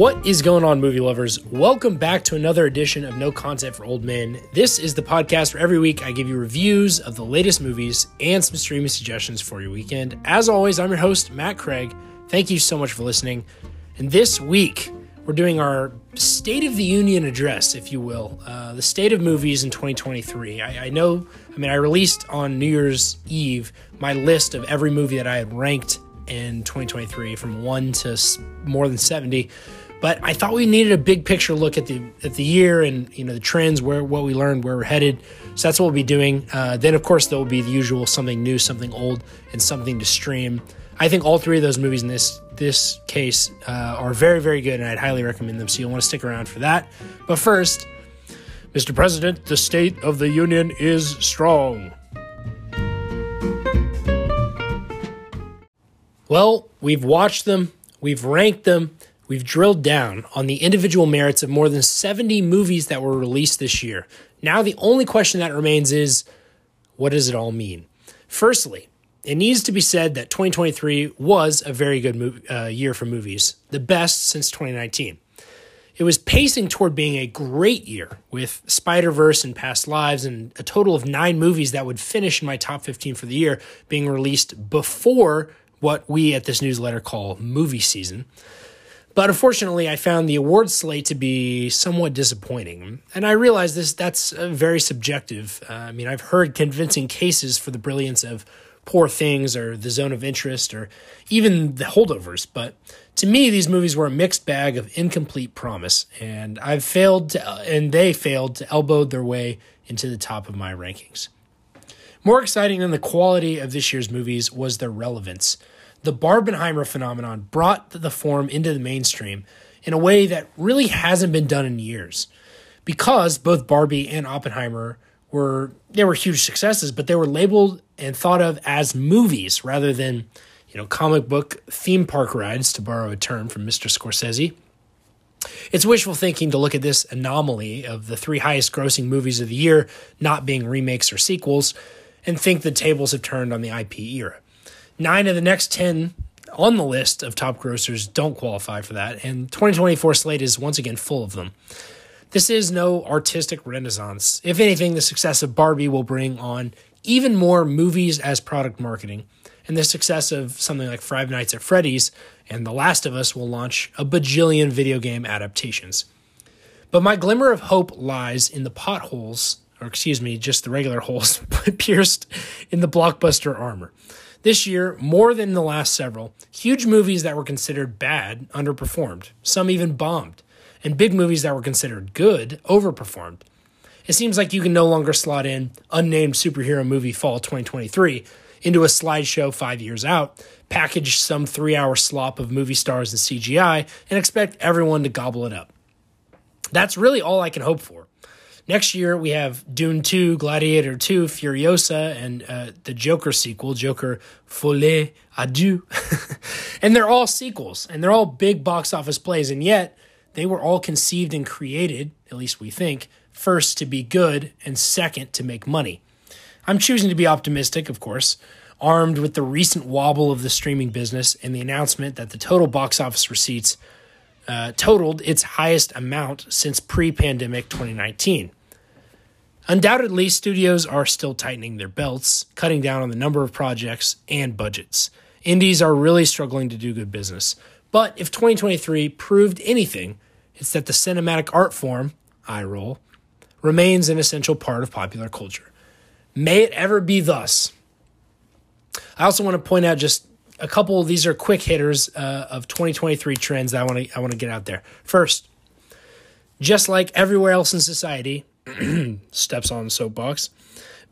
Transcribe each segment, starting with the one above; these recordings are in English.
What is going on, movie lovers? Welcome back to another edition of No Content for Old Men. This is the podcast where every week I give you reviews of the latest movies and some streaming suggestions for your weekend. As always, I'm your host, Matt Craig. Thank you so much for listening. And this week, we're doing our State of the Union address, if you will, uh, the state of movies in 2023. I, I know, I mean, I released on New Year's Eve my list of every movie that I had ranked in 2023 from 1 to more than 70 but I thought we needed a big picture look at the at the year and you know the trends, where what we learned, where we're headed. So that's what we'll be doing. Uh, then of course there will be the usual something new, something old, and something to stream. I think all three of those movies in this this case uh, are very very good, and I'd highly recommend them. So you'll want to stick around for that. But first, Mr. President, the state of the union is strong. Well, we've watched them, we've ranked them, we've drilled down on the individual merits of more than 70 movies that were released this year. Now, the only question that remains is what does it all mean? Firstly, it needs to be said that 2023 was a very good uh, year for movies, the best since 2019. It was pacing toward being a great year with Spider Verse and Past Lives, and a total of nine movies that would finish in my top 15 for the year being released before what we at this newsletter call movie season. But unfortunately, I found the award slate to be somewhat disappointing. And I realize this that's uh, very subjective. Uh, I mean, I've heard convincing cases for the brilliance of Poor Things or The Zone of Interest or even The Holdovers, but to me these movies were a mixed bag of incomplete promise and I've failed to, and they failed to elbow their way into the top of my rankings. More exciting than the quality of this year's movies was their relevance the Barbenheimer phenomenon brought the form into the mainstream in a way that really hasn't been done in years. Because both Barbie and Oppenheimer were they were huge successes, but they were labeled and thought of as movies rather than, you know, comic book theme park rides to borrow a term from Mr. Scorsese. It's wishful thinking to look at this anomaly of the three highest grossing movies of the year not being remakes or sequels and think the tables have turned on the IP era. Nine of the next 10 on the list of top grossers don't qualify for that, and 2024 slate is once again full of them. This is no artistic renaissance. If anything, the success of Barbie will bring on even more movies as product marketing, and the success of something like Five Nights at Freddy's and The Last of Us will launch a bajillion video game adaptations. But my glimmer of hope lies in the potholes, or excuse me, just the regular holes pierced in the blockbuster armor. This year, more than the last several, huge movies that were considered bad underperformed, some even bombed, and big movies that were considered good overperformed. It seems like you can no longer slot in unnamed superhero movie fall 2023 into a slideshow five years out, package some three hour slop of movie stars and CGI, and expect everyone to gobble it up. That's really all I can hope for. Next year, we have Dune 2, Gladiator 2, Furiosa, and uh, the Joker sequel, Joker Folie à Deux. And they're all sequels, and they're all big box office plays, and yet they were all conceived and created, at least we think, first to be good and second to make money. I'm choosing to be optimistic, of course, armed with the recent wobble of the streaming business and the announcement that the total box office receipts uh, totaled its highest amount since pre pandemic 2019. Undoubtedly, studios are still tightening their belts, cutting down on the number of projects and budgets. Indies are really struggling to do good business. But if 2023 proved anything, it's that the cinematic art form, eye roll, remains an essential part of popular culture. May it ever be thus. I also want to point out just a couple. These are quick hitters uh, of 2023 trends that I want to I want to get out there. First, just like everywhere else in society, steps on soapbox.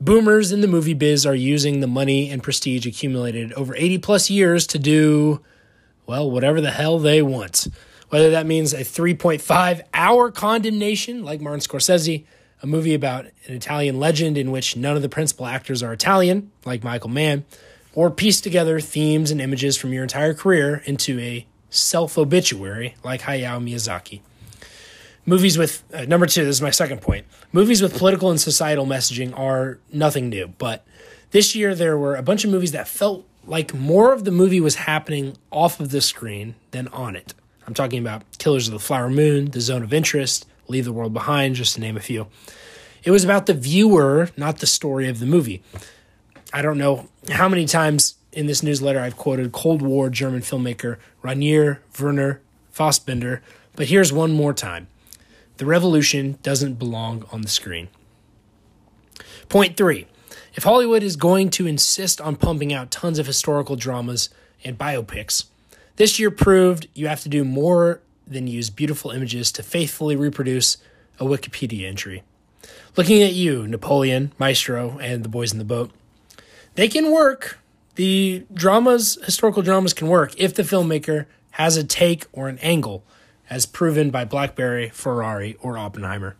Boomers in the movie biz are using the money and prestige accumulated over 80 plus years to do, well, whatever the hell they want. Whether that means a 3.5 hour condemnation, like Martin Scorsese, a movie about an Italian legend in which none of the principal actors are Italian, like Michael Mann, or piece together themes and images from your entire career into a self obituary, like Hayao Miyazaki. Movies with uh, number two, this is my second point. Movies with political and societal messaging are nothing new, but this year there were a bunch of movies that felt like more of the movie was happening off of the screen than on it. I'm talking about Killers of the Flower Moon, The Zone of Interest, Leave the World Behind, just to name a few. It was about the viewer, not the story of the movie. I don't know how many times in this newsletter I've quoted Cold War German filmmaker Rainer Werner Fassbinder, but here's one more time. The revolution doesn't belong on the screen. Point three if Hollywood is going to insist on pumping out tons of historical dramas and biopics, this year proved you have to do more than use beautiful images to faithfully reproduce a Wikipedia entry. Looking at you, Napoleon, Maestro, and the boys in the boat, they can work. The dramas, historical dramas can work if the filmmaker has a take or an angle, as proven by Blackberry, Ferrari, or Oppenheimer.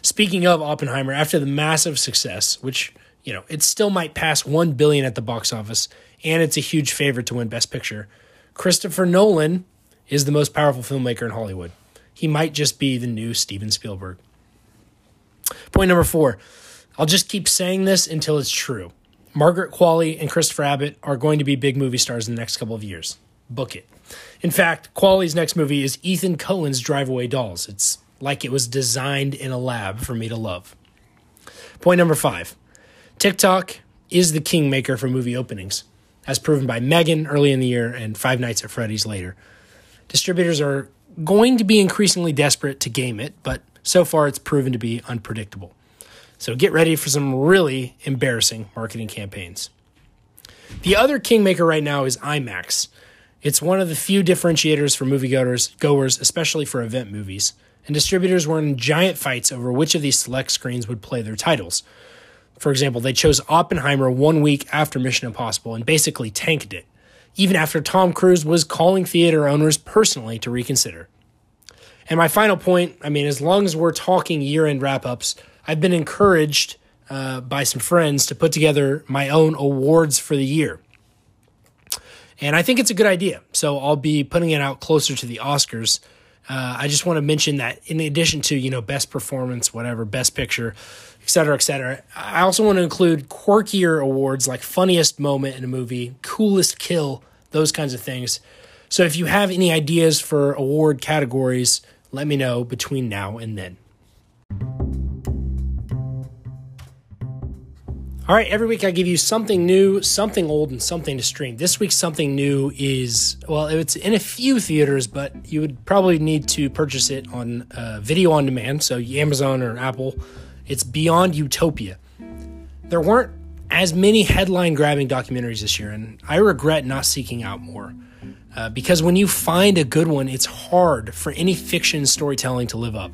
Speaking of Oppenheimer, after the massive success, which you know, it still might pass 1 billion at the box office and it's a huge favorite to win best picture. Christopher Nolan is the most powerful filmmaker in Hollywood. He might just be the new Steven Spielberg. Point number 4. I'll just keep saying this until it's true. Margaret Qualley and Christopher Abbott are going to be big movie stars in the next couple of years. Book it. In fact, Qualley's next movie is Ethan Coen's Driveaway Dolls. It's like it was designed in a lab for me to love. Point number five TikTok is the kingmaker for movie openings, as proven by Megan early in the year and Five Nights at Freddy's later. Distributors are going to be increasingly desperate to game it, but so far it's proven to be unpredictable. So get ready for some really embarrassing marketing campaigns. The other kingmaker right now is IMAX. It's one of the few differentiators for moviegoers, goers, especially for event movies. And distributors were in giant fights over which of these select screens would play their titles. For example, they chose Oppenheimer one week after Mission Impossible and basically tanked it, even after Tom Cruise was calling theater owners personally to reconsider. And my final point I mean, as long as we're talking year end wrap ups, I've been encouraged uh, by some friends to put together my own awards for the year. And I think it's a good idea. So I'll be putting it out closer to the Oscars. Uh, I just want to mention that in addition to, you know, best performance, whatever, best picture, et cetera, et cetera. I also want to include quirkier awards like funniest moment in a movie, coolest kill, those kinds of things. So if you have any ideas for award categories, let me know between now and then. All right, every week I give you something new, something old, and something to stream. This week's something new is, well, it's in a few theaters, but you would probably need to purchase it on uh, video on demand, so Amazon or Apple it's Beyond Utopia. There weren't as many headline grabbing documentaries this year, and I regret not seeking out more. Uh, because when you find a good one, it's hard for any fiction storytelling to live up.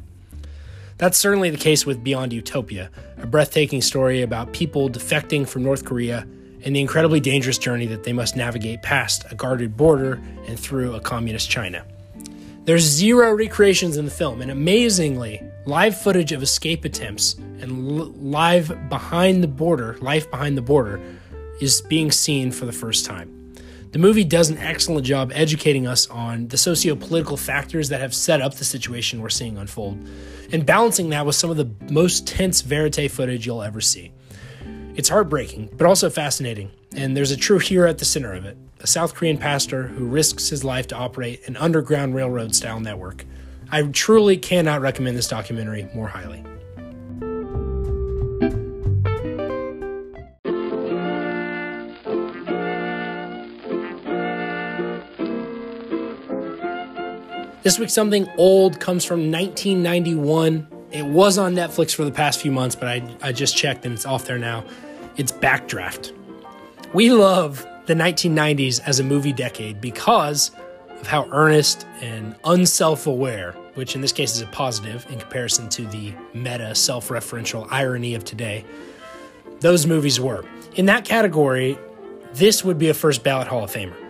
That's certainly the case with Beyond Utopia, a breathtaking story about people defecting from North Korea and the incredibly dangerous journey that they must navigate past a guarded border and through a communist China. There's zero recreations in the film, and amazingly, live footage of escape attempts and live behind the border, life behind the border, is being seen for the first time. The movie does an excellent job educating us on the socio political factors that have set up the situation we're seeing unfold, and balancing that with some of the most tense verite footage you'll ever see. It's heartbreaking, but also fascinating, and there's a true hero at the center of it a South Korean pastor who risks his life to operate an underground railroad style network. I truly cannot recommend this documentary more highly. This week, something old comes from 1991. It was on Netflix for the past few months, but I, I just checked and it's off there now. It's Backdraft. We love the 1990s as a movie decade because of how earnest and unself aware, which in this case is a positive in comparison to the meta self referential irony of today, those movies were. In that category, this would be a first ballot Hall of Famer.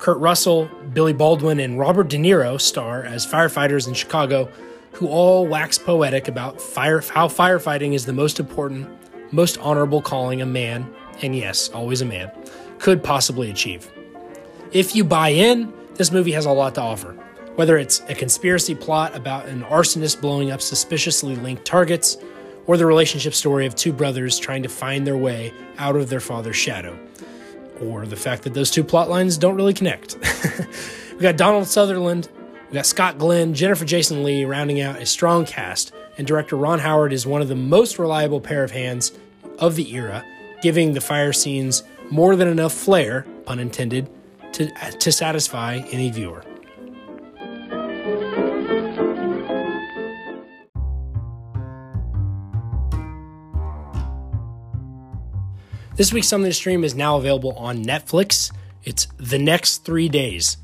Kurt Russell, Billy Baldwin, and Robert De Niro star as firefighters in Chicago who all wax poetic about fire, how firefighting is the most important, most honorable calling a man, and yes, always a man, could possibly achieve. If you buy in, this movie has a lot to offer. Whether it's a conspiracy plot about an arsonist blowing up suspiciously linked targets, or the relationship story of two brothers trying to find their way out of their father's shadow, or the fact that those two plot lines don't really connect. we got Donald Sutherland We got Scott Glenn, Jennifer Jason Leigh rounding out a strong cast, and director Ron Howard is one of the most reliable pair of hands of the era, giving the fire scenes more than enough flair, pun intended, to, to satisfy any viewer. This week's Something to Stream is now available on Netflix. It's The Next Three Days.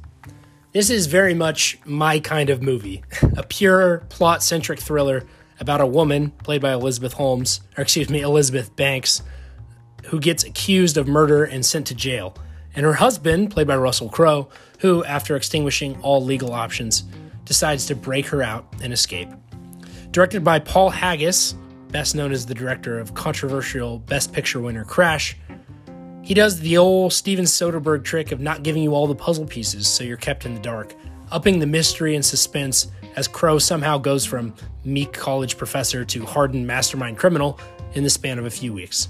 This is very much my kind of movie a pure plot centric thriller about a woman, played by Elizabeth Holmes, or excuse me, Elizabeth Banks, who gets accused of murder and sent to jail, and her husband, played by Russell Crowe, who, after extinguishing all legal options, decides to break her out and escape. Directed by Paul Haggis, best known as the director of controversial Best Picture winner Crash, he does the old Steven Soderbergh trick of not giving you all the puzzle pieces so you're kept in the dark, upping the mystery and suspense as Crowe somehow goes from meek college professor to hardened mastermind criminal in the span of a few weeks.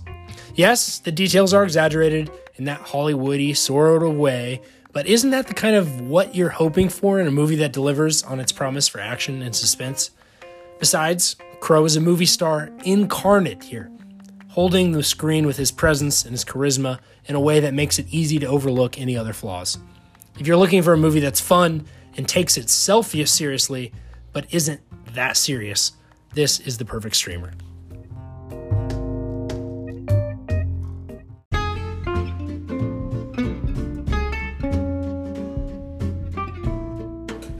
Yes, the details are exaggerated in that Hollywoody sort of way, but isn't that the kind of what you're hoping for in a movie that delivers on its promise for action and suspense? Besides, Crowe is a movie star incarnate here, holding the screen with his presence and his charisma in a way that makes it easy to overlook any other flaws. If you're looking for a movie that's fun and takes itself seriously, but isn't that serious, this is the perfect streamer.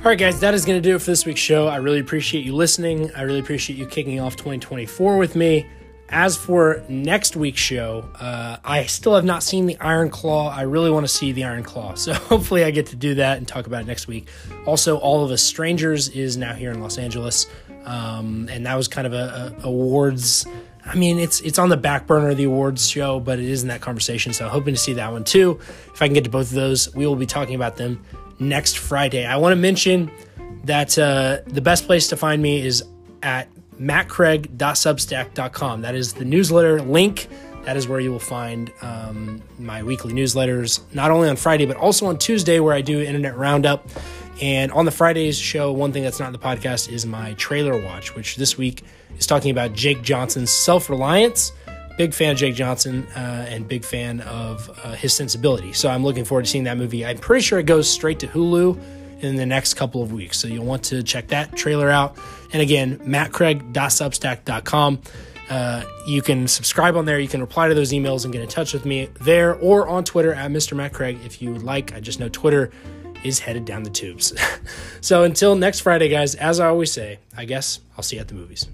All right, guys, that is going to do it for this week's show. I really appreciate you listening. I really appreciate you kicking off 2024 with me. As for next week's show, uh, I still have not seen the Iron Claw. I really want to see the Iron Claw, so hopefully I get to do that and talk about it next week. Also, All of Us Strangers is now here in Los Angeles, um, and that was kind of a, a, awards. I mean, it's it's on the back burner of the awards show, but it is in that conversation. So I'm hoping to see that one too. If I can get to both of those, we will be talking about them next Friday. I want to mention that uh, the best place to find me is at mattcraig.substack.com. That is the newsletter link. That is where you will find um, my weekly newsletters, not only on Friday, but also on Tuesday, where I do Internet Roundup. And on the Fridays show, one thing that's not in the podcast is my trailer watch, which this week is talking about Jake Johnson's self reliance. Big fan of Jake Johnson uh, and big fan of uh, his sensibility. So I'm looking forward to seeing that movie. I'm pretty sure it goes straight to Hulu in the next couple of weeks. So you'll want to check that trailer out. And again, mattcraig.substack.com. Uh, you can subscribe on there. You can reply to those emails and get in touch with me there or on Twitter at Mr. Matt Craig if you would like. I just know Twitter is headed down the tubes. so until next Friday, guys, as I always say, I guess I'll see you at the movies.